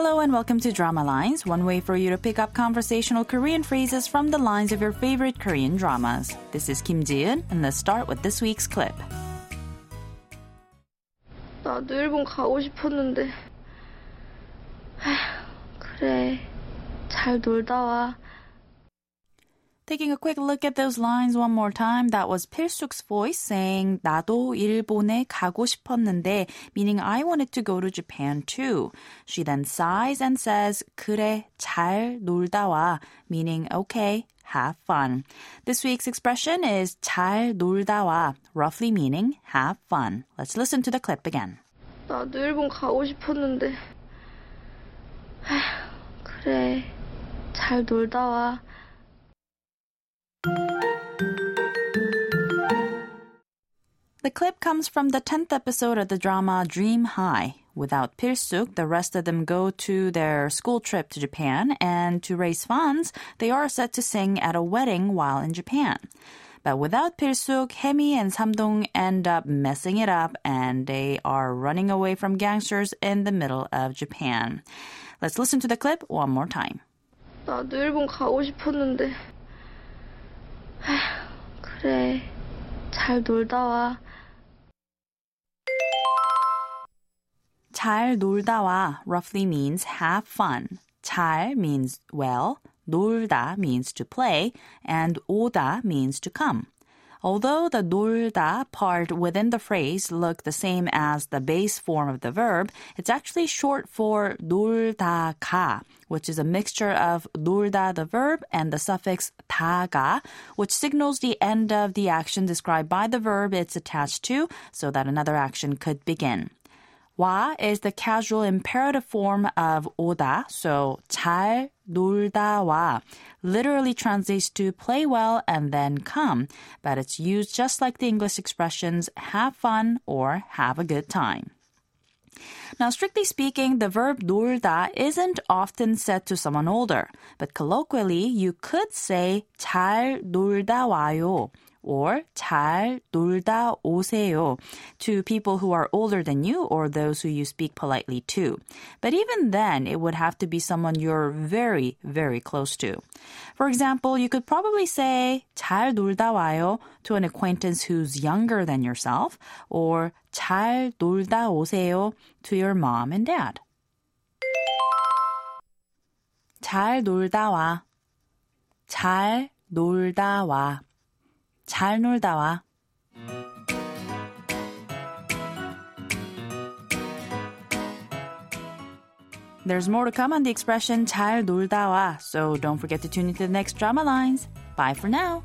Hello and welcome to Drama Lines, one way for you to pick up conversational Korean phrases from the lines of your favorite Korean dramas. This is Kim Ji-eun, and let's start with this week's clip. 나도 일본 가고 싶었는데. 에휴, 그래. 잘 놀다 와. Taking a quick look at those lines one more time, that was 필숙's voice saying 나도 일본에 가고 싶었는데, meaning I wanted to go to Japan too. She then sighs and says 그래 잘 놀다 와, meaning okay, have fun. This week's expression is 잘 놀다 와, roughly meaning have fun. Let's listen to the clip again. 나도 일본 가고 싶었는데. 에휴, 그래. 잘 놀다 와. The clip comes from the 10th episode of the drama Dream High. Without Pilsuk, the rest of them go to their school trip to Japan, and to raise funds, they are set to sing at a wedding while in Japan. But without Pilsuk, Hyemi and Samdong end up messing it up, and they are running away from gangsters in the middle of Japan. Let's listen to the clip one more time. 나도 일본 가고 싶었는데. 그래. 잘 놀다 와. 잘 놀다 와 roughly means have fun. 잘 means well, 놀다 means to play, and 오다 means to come. Although the 놀다 part within the phrase look the same as the base form of the verb, it's actually short for 놀다가, which is a mixture of 놀다 the verb and the suffix 다가, which signals the end of the action described by the verb it's attached to so that another action could begin. 와 is the casual imperative form of 오다, so 잘 놀다 와 literally translates to play well and then come, but it's used just like the English expressions have fun or have a good time. Now, strictly speaking, the verb 놀다 isn't often said to someone older, but colloquially, you could say 잘 놀다 와요 or 잘 놀다 오세요 to people who are older than you or those who you speak politely to. But even then, it would have to be someone you're very, very close to. For example, you could probably say 잘 놀다 와요 to an acquaintance who's younger than yourself or 잘 놀다 오세요 to your mom and dad. 잘 놀다 와. 잘 놀다 와. 잘 놀다 와. There's more to come on the expression 잘 놀다 와, so don't forget to tune into the next drama lines. Bye for now.